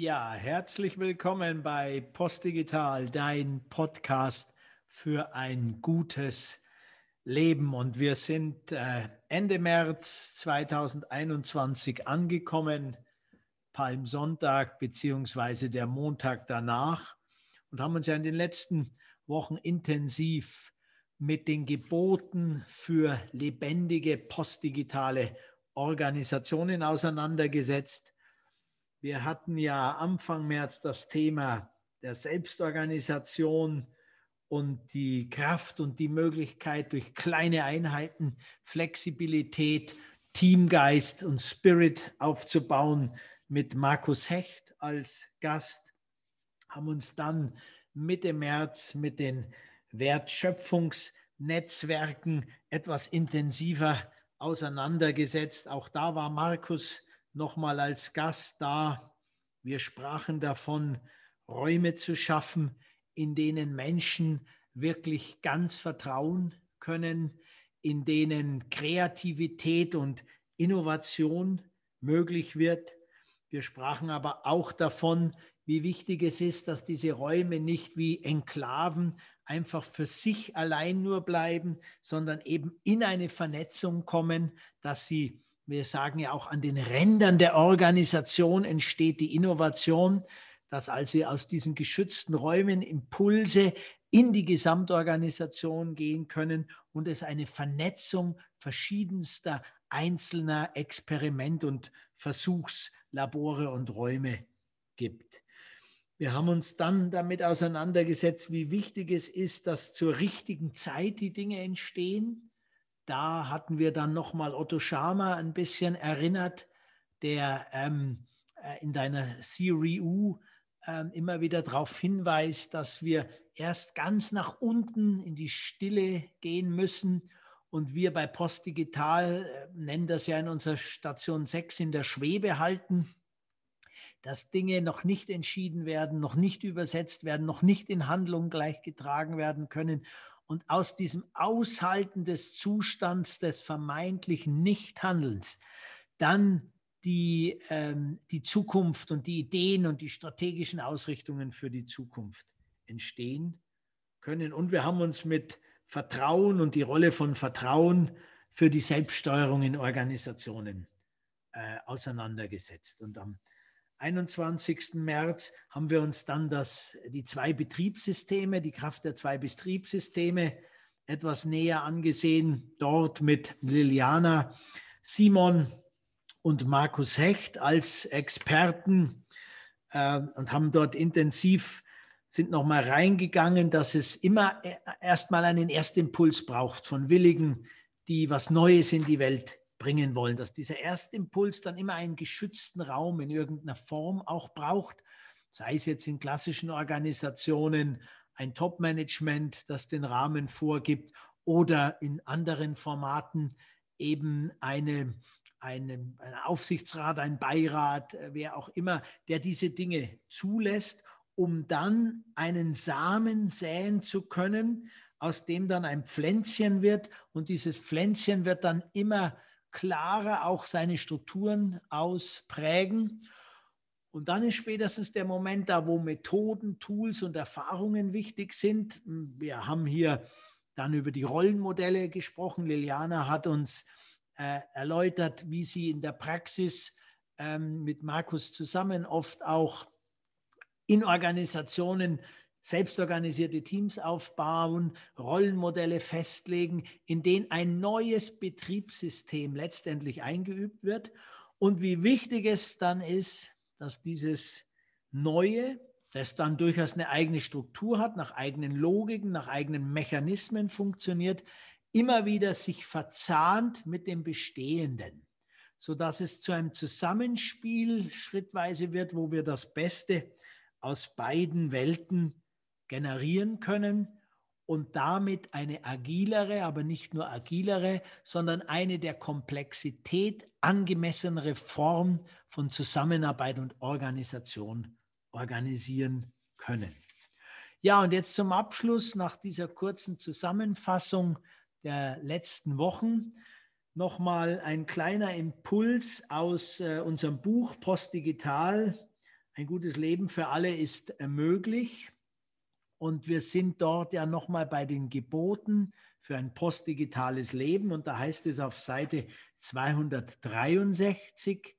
Ja, herzlich willkommen bei Postdigital, dein Podcast für ein gutes Leben. Und wir sind äh, Ende März 2021 angekommen, Palmsonntag beziehungsweise der Montag danach und haben uns ja in den letzten Wochen intensiv mit den Geboten für lebendige postdigitale Organisationen auseinandergesetzt wir hatten ja Anfang März das Thema der Selbstorganisation und die Kraft und die Möglichkeit durch kleine Einheiten Flexibilität, Teamgeist und Spirit aufzubauen mit Markus Hecht als Gast, haben uns dann Mitte März mit den Wertschöpfungsnetzwerken etwas intensiver auseinandergesetzt. Auch da war Markus nochmal als Gast da. Wir sprachen davon, Räume zu schaffen, in denen Menschen wirklich ganz vertrauen können, in denen Kreativität und Innovation möglich wird. Wir sprachen aber auch davon, wie wichtig es ist, dass diese Räume nicht wie Enklaven einfach für sich allein nur bleiben, sondern eben in eine Vernetzung kommen, dass sie wir sagen ja auch, an den Rändern der Organisation entsteht die Innovation, dass also aus diesen geschützten Räumen Impulse in die Gesamtorganisation gehen können und es eine Vernetzung verschiedenster einzelner Experiment- und Versuchslabore und Räume gibt. Wir haben uns dann damit auseinandergesetzt, wie wichtig es ist, dass zur richtigen Zeit die Dinge entstehen, da hatten wir dann nochmal Otto Schama ein bisschen erinnert, der ähm, äh, in deiner CRU ähm, immer wieder darauf hinweist, dass wir erst ganz nach unten in die Stille gehen müssen. Und wir bei Postdigital äh, nennen das ja in unserer Station 6 in der Schwebe halten, dass Dinge noch nicht entschieden werden, noch nicht übersetzt werden, noch nicht in Handlung gleich getragen werden können und aus diesem Aushalten des Zustands des vermeintlichen Nichthandelns dann die, ähm, die Zukunft und die Ideen und die strategischen Ausrichtungen für die Zukunft entstehen können. Und wir haben uns mit Vertrauen und die Rolle von Vertrauen für die Selbststeuerung in Organisationen äh, auseinandergesetzt. Und am 21. März haben wir uns dann das, die zwei Betriebssysteme, die Kraft der zwei Betriebssysteme etwas näher angesehen. Dort mit Liliana Simon und Markus Hecht als Experten äh, und haben dort intensiv sind nochmal reingegangen, dass es immer e-, erstmal einen Erstimpuls braucht von Willigen, die was Neues in die Welt bringen wollen, dass dieser Erstimpuls dann immer einen geschützten Raum in irgendeiner Form auch braucht, sei es jetzt in klassischen Organisationen ein Top-Management, das den Rahmen vorgibt oder in anderen Formaten eben eine, eine, ein Aufsichtsrat, ein Beirat, äh, wer auch immer, der diese Dinge zulässt, um dann einen Samen säen zu können, aus dem dann ein Pflänzchen wird. Und dieses Pflänzchen wird dann immer klarer auch seine Strukturen ausprägen. Und dann ist spätestens der Moment da, wo Methoden, Tools und Erfahrungen wichtig sind. Wir haben hier dann über die Rollenmodelle gesprochen. Liliana hat uns äh, erläutert, wie sie in der Praxis ähm, mit Markus zusammen oft auch in Organisationen selbstorganisierte Teams aufbauen, Rollenmodelle festlegen, in denen ein neues Betriebssystem letztendlich eingeübt wird. Und wie wichtig es dann ist, dass dieses Neue, das dann durchaus eine eigene Struktur hat, nach eigenen Logiken, nach eigenen Mechanismen funktioniert, immer wieder sich verzahnt mit dem Bestehenden, sodass es zu einem Zusammenspiel schrittweise wird, wo wir das Beste aus beiden Welten generieren können und damit eine agilere, aber nicht nur agilere, sondern eine der Komplexität angemessenere Form von Zusammenarbeit und Organisation organisieren können. Ja, und jetzt zum Abschluss nach dieser kurzen Zusammenfassung der letzten Wochen nochmal ein kleiner Impuls aus äh, unserem Buch Postdigital ein gutes Leben für alle ist möglich. Und wir sind dort ja nochmal bei den Geboten für ein postdigitales Leben. Und da heißt es auf Seite 263,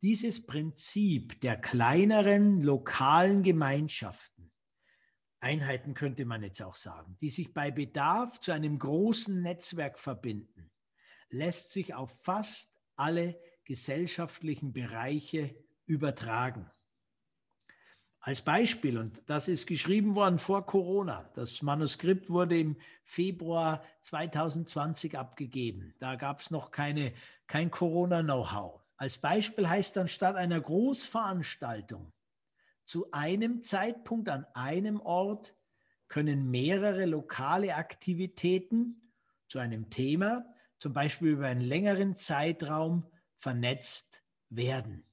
dieses Prinzip der kleineren lokalen Gemeinschaften, Einheiten könnte man jetzt auch sagen, die sich bei Bedarf zu einem großen Netzwerk verbinden, lässt sich auf fast alle gesellschaftlichen Bereiche übertragen. Als Beispiel, und das ist geschrieben worden vor Corona, das Manuskript wurde im Februar 2020 abgegeben. Da gab es noch keine, kein Corona-Know-how. Als Beispiel heißt dann statt einer Großveranstaltung zu einem Zeitpunkt an einem Ort können mehrere lokale Aktivitäten zu einem Thema, zum Beispiel über einen längeren Zeitraum, vernetzt werden.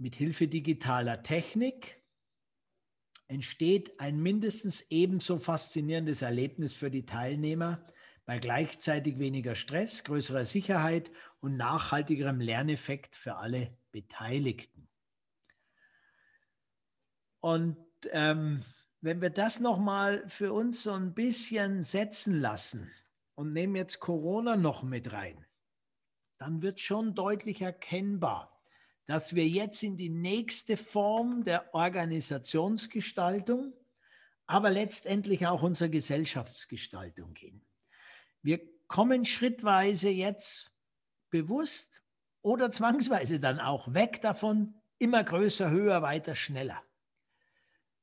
Mit Hilfe digitaler Technik entsteht ein mindestens ebenso faszinierendes Erlebnis für die Teilnehmer bei gleichzeitig weniger Stress, größerer Sicherheit und nachhaltigerem Lerneffekt für alle Beteiligten. Und ähm, wenn wir das nochmal für uns so ein bisschen setzen lassen und nehmen jetzt Corona noch mit rein, dann wird schon deutlich erkennbar, dass wir jetzt in die nächste Form der Organisationsgestaltung, aber letztendlich auch unserer Gesellschaftsgestaltung gehen. Wir kommen schrittweise jetzt bewusst oder zwangsweise dann auch weg davon, immer größer, höher, weiter, schneller.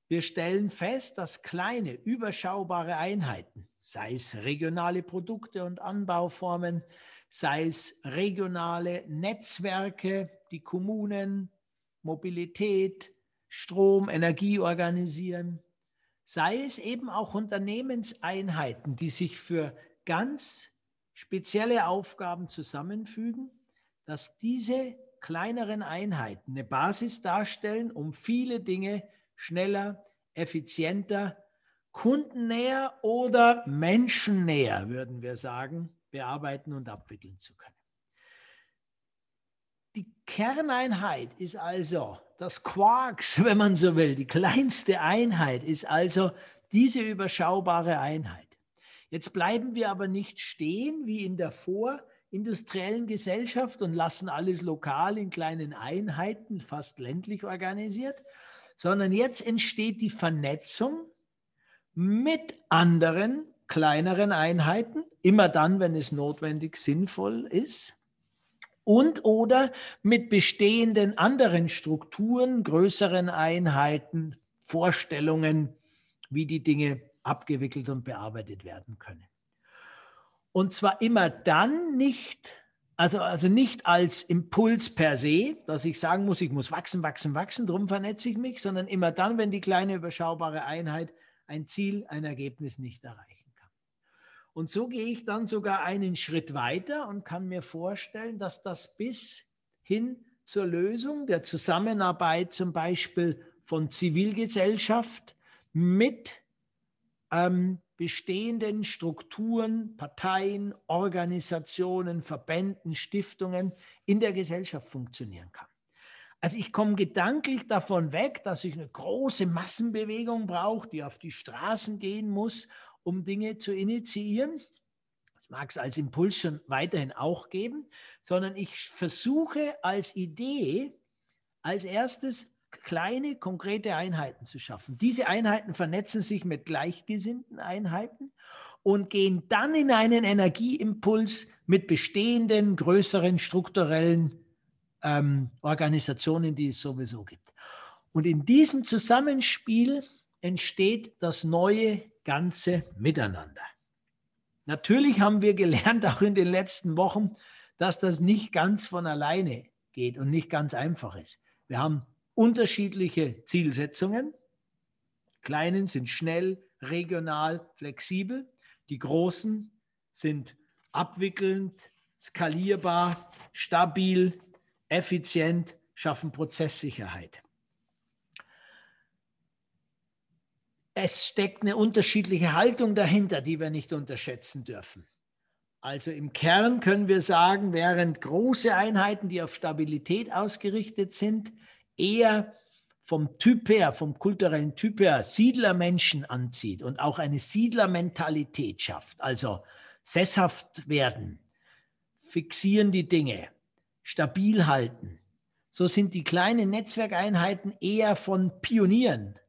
Wir stellen fest, dass kleine, überschaubare Einheiten, sei es regionale Produkte und Anbauformen, sei es regionale Netzwerke, die Kommunen, Mobilität, Strom, Energie organisieren, sei es eben auch Unternehmenseinheiten, die sich für ganz spezielle Aufgaben zusammenfügen, dass diese kleineren Einheiten eine Basis darstellen, um viele Dinge schneller, effizienter, kundennäher oder menschennäher, würden wir sagen, bearbeiten und abwickeln zu können. Die Kerneinheit ist also das Quarks, wenn man so will. Die kleinste Einheit ist also diese überschaubare Einheit. Jetzt bleiben wir aber nicht stehen wie in der vorindustriellen Gesellschaft und lassen alles lokal in kleinen Einheiten, fast ländlich organisiert, sondern jetzt entsteht die Vernetzung mit anderen kleineren Einheiten, immer dann, wenn es notwendig sinnvoll ist, und oder mit bestehenden anderen Strukturen, größeren Einheiten, Vorstellungen, wie die Dinge abgewickelt und bearbeitet werden können. Und zwar immer dann nicht, also, also nicht als Impuls per se, dass ich sagen muss, ich muss wachsen, wachsen, wachsen, darum vernetze ich mich, sondern immer dann, wenn die kleine überschaubare Einheit ein Ziel, ein Ergebnis nicht erreicht. Und so gehe ich dann sogar einen Schritt weiter und kann mir vorstellen, dass das bis hin zur Lösung der Zusammenarbeit zum Beispiel von Zivilgesellschaft mit ähm, bestehenden Strukturen, Parteien, Organisationen, Verbänden, Stiftungen in der Gesellschaft funktionieren kann. Also ich komme gedanklich davon weg, dass ich eine große Massenbewegung brauche, die auf die Straßen gehen muss um Dinge zu initiieren. Das mag es als Impuls schon weiterhin auch geben, sondern ich versuche als Idee als erstes kleine, konkrete Einheiten zu schaffen. Diese Einheiten vernetzen sich mit gleichgesinnten Einheiten und gehen dann in einen Energieimpuls mit bestehenden, größeren strukturellen ähm, Organisationen, die es sowieso gibt. Und in diesem Zusammenspiel entsteht das neue ganze Miteinander. Natürlich haben wir gelernt, auch in den letzten Wochen, dass das nicht ganz von alleine geht und nicht ganz einfach ist. Wir haben unterschiedliche Zielsetzungen. Kleinen sind schnell, regional, flexibel. Die großen sind abwickelnd, skalierbar, stabil, effizient, schaffen Prozesssicherheit. Es steckt eine unterschiedliche Haltung dahinter, die wir nicht unterschätzen dürfen. Also im Kern können wir sagen, während große Einheiten, die auf Stabilität ausgerichtet sind, eher vom Typ her, vom kulturellen Typ her Siedlermenschen anzieht und auch eine Siedlermentalität schafft, also sesshaft werden, fixieren die Dinge, stabil halten, so sind die kleinen Netzwerkeinheiten eher von Pionieren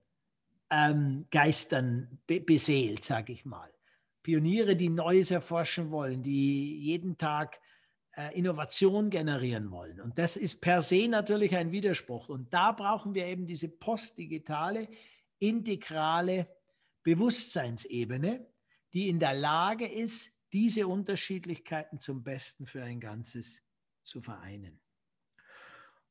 ähm, Geistern be beseelt, sage ich mal. Pioniere, die Neues erforschen wollen, die jeden Tag äh, Innovation generieren wollen. Und das ist per se natürlich ein Widerspruch. Und da brauchen wir eben diese postdigitale, integrale Bewusstseinsebene, die in der Lage ist, diese Unterschiedlichkeiten zum Besten für ein Ganzes zu vereinen.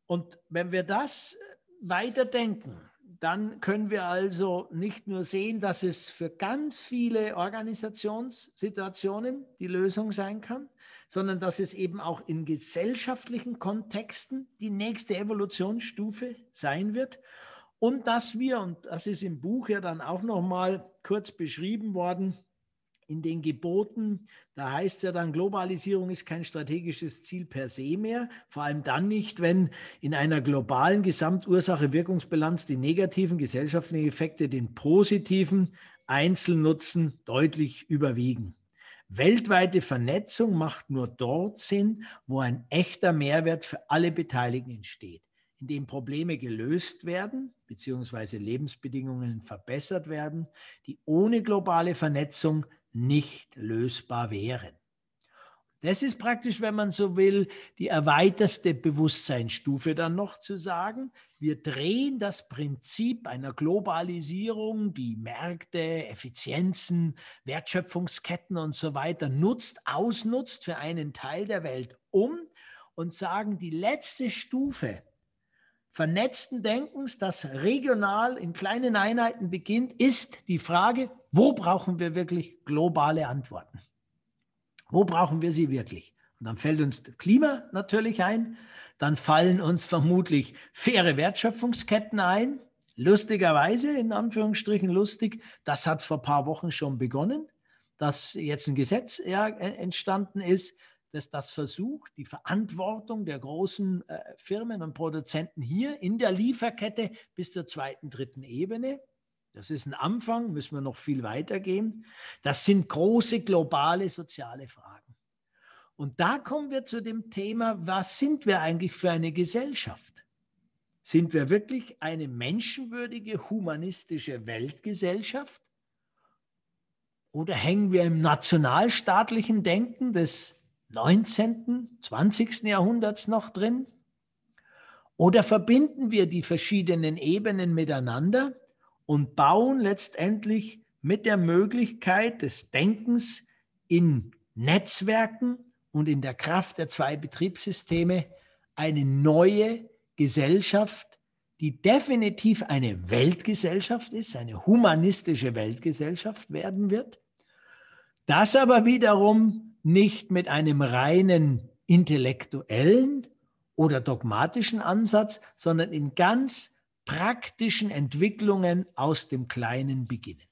Und wenn wir das weiterdenken, dann können wir also nicht nur sehen, dass es für ganz viele Organisationssituationen die Lösung sein kann, sondern dass es eben auch in gesellschaftlichen Kontexten die nächste Evolutionsstufe sein wird. Und dass wir, und das ist im Buch ja dann auch nochmal kurz beschrieben worden, in den Geboten, da heißt es ja dann, Globalisierung ist kein strategisches Ziel per se mehr, vor allem dann nicht, wenn in einer globalen Gesamtursache-Wirkungsbilanz die negativen gesellschaftlichen Effekte den positiven Einzelnutzen deutlich überwiegen. Weltweite Vernetzung macht nur dort Sinn, wo ein echter Mehrwert für alle Beteiligten entsteht, indem Probleme gelöst werden bzw. Lebensbedingungen verbessert werden, die ohne globale Vernetzung nicht lösbar wären. Das ist praktisch, wenn man so will, die erweiterste Bewusstseinsstufe dann noch zu sagen. Wir drehen das Prinzip einer Globalisierung, die Märkte, Effizienzen, Wertschöpfungsketten und so weiter nutzt, ausnutzt für einen Teil der Welt um und sagen, die letzte Stufe vernetzten Denkens, das regional in kleinen Einheiten beginnt, ist die Frage, wo brauchen wir wirklich globale Antworten? Wo brauchen wir sie wirklich? Und dann fällt uns Klima natürlich ein, dann fallen uns vermutlich faire Wertschöpfungsketten ein. Lustigerweise, in Anführungsstrichen lustig, das hat vor ein paar Wochen schon begonnen, dass jetzt ein Gesetz ja, entstanden ist, dass das versucht, die Verantwortung der großen äh, Firmen und Produzenten hier in der Lieferkette bis zur zweiten, dritten Ebene das ist ein Anfang, müssen wir noch viel weiter gehen. Das sind große globale soziale Fragen. Und da kommen wir zu dem Thema, was sind wir eigentlich für eine Gesellschaft? Sind wir wirklich eine menschenwürdige, humanistische Weltgesellschaft? Oder hängen wir im nationalstaatlichen Denken des 19., 20. Jahrhunderts noch drin? Oder verbinden wir die verschiedenen Ebenen miteinander und bauen letztendlich mit der Möglichkeit des Denkens in Netzwerken und in der Kraft der zwei Betriebssysteme eine neue Gesellschaft, die definitiv eine Weltgesellschaft ist, eine humanistische Weltgesellschaft werden wird. Das aber wiederum nicht mit einem reinen intellektuellen oder dogmatischen Ansatz, sondern in ganz praktischen Entwicklungen aus dem Kleinen beginnend.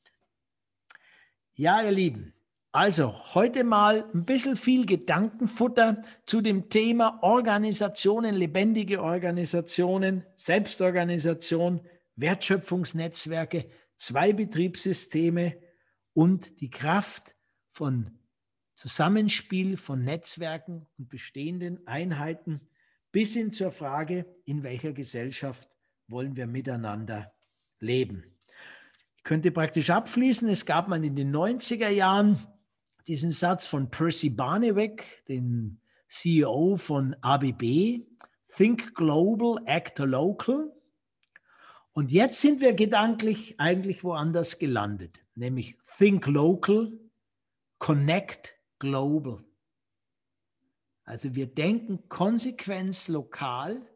Ja, ihr Lieben, also heute mal ein bisschen viel Gedankenfutter zu dem Thema Organisationen, lebendige Organisationen, Selbstorganisation, Wertschöpfungsnetzwerke, zwei Betriebssysteme und die Kraft von Zusammenspiel von Netzwerken und bestehenden Einheiten bis hin zur Frage, in welcher Gesellschaft wollen wir miteinander leben. Ich könnte praktisch abschließen, es gab mal in den 90er Jahren diesen Satz von Percy Barneywick, den CEO von ABB, Think Global, Act Local. Und jetzt sind wir gedanklich eigentlich woanders gelandet, nämlich Think Local, Connect Global. Also wir denken konsequent lokal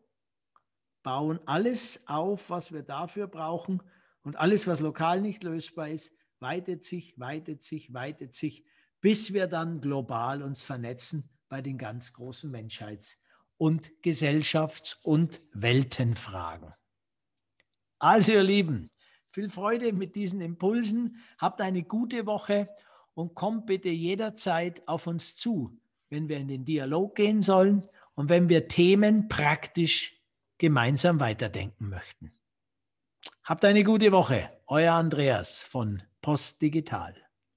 bauen alles auf, was wir dafür brauchen. Und alles, was lokal nicht lösbar ist, weitet sich, weitet sich, weitet sich, bis wir dann global uns vernetzen bei den ganz großen Menschheits- und Gesellschafts- und Weltenfragen. Also ihr Lieben, viel Freude mit diesen Impulsen, habt eine gute Woche und kommt bitte jederzeit auf uns zu, wenn wir in den Dialog gehen sollen und wenn wir Themen praktisch gemeinsam weiterdenken möchten. Habt eine gute Woche. Euer Andreas von Post Digital.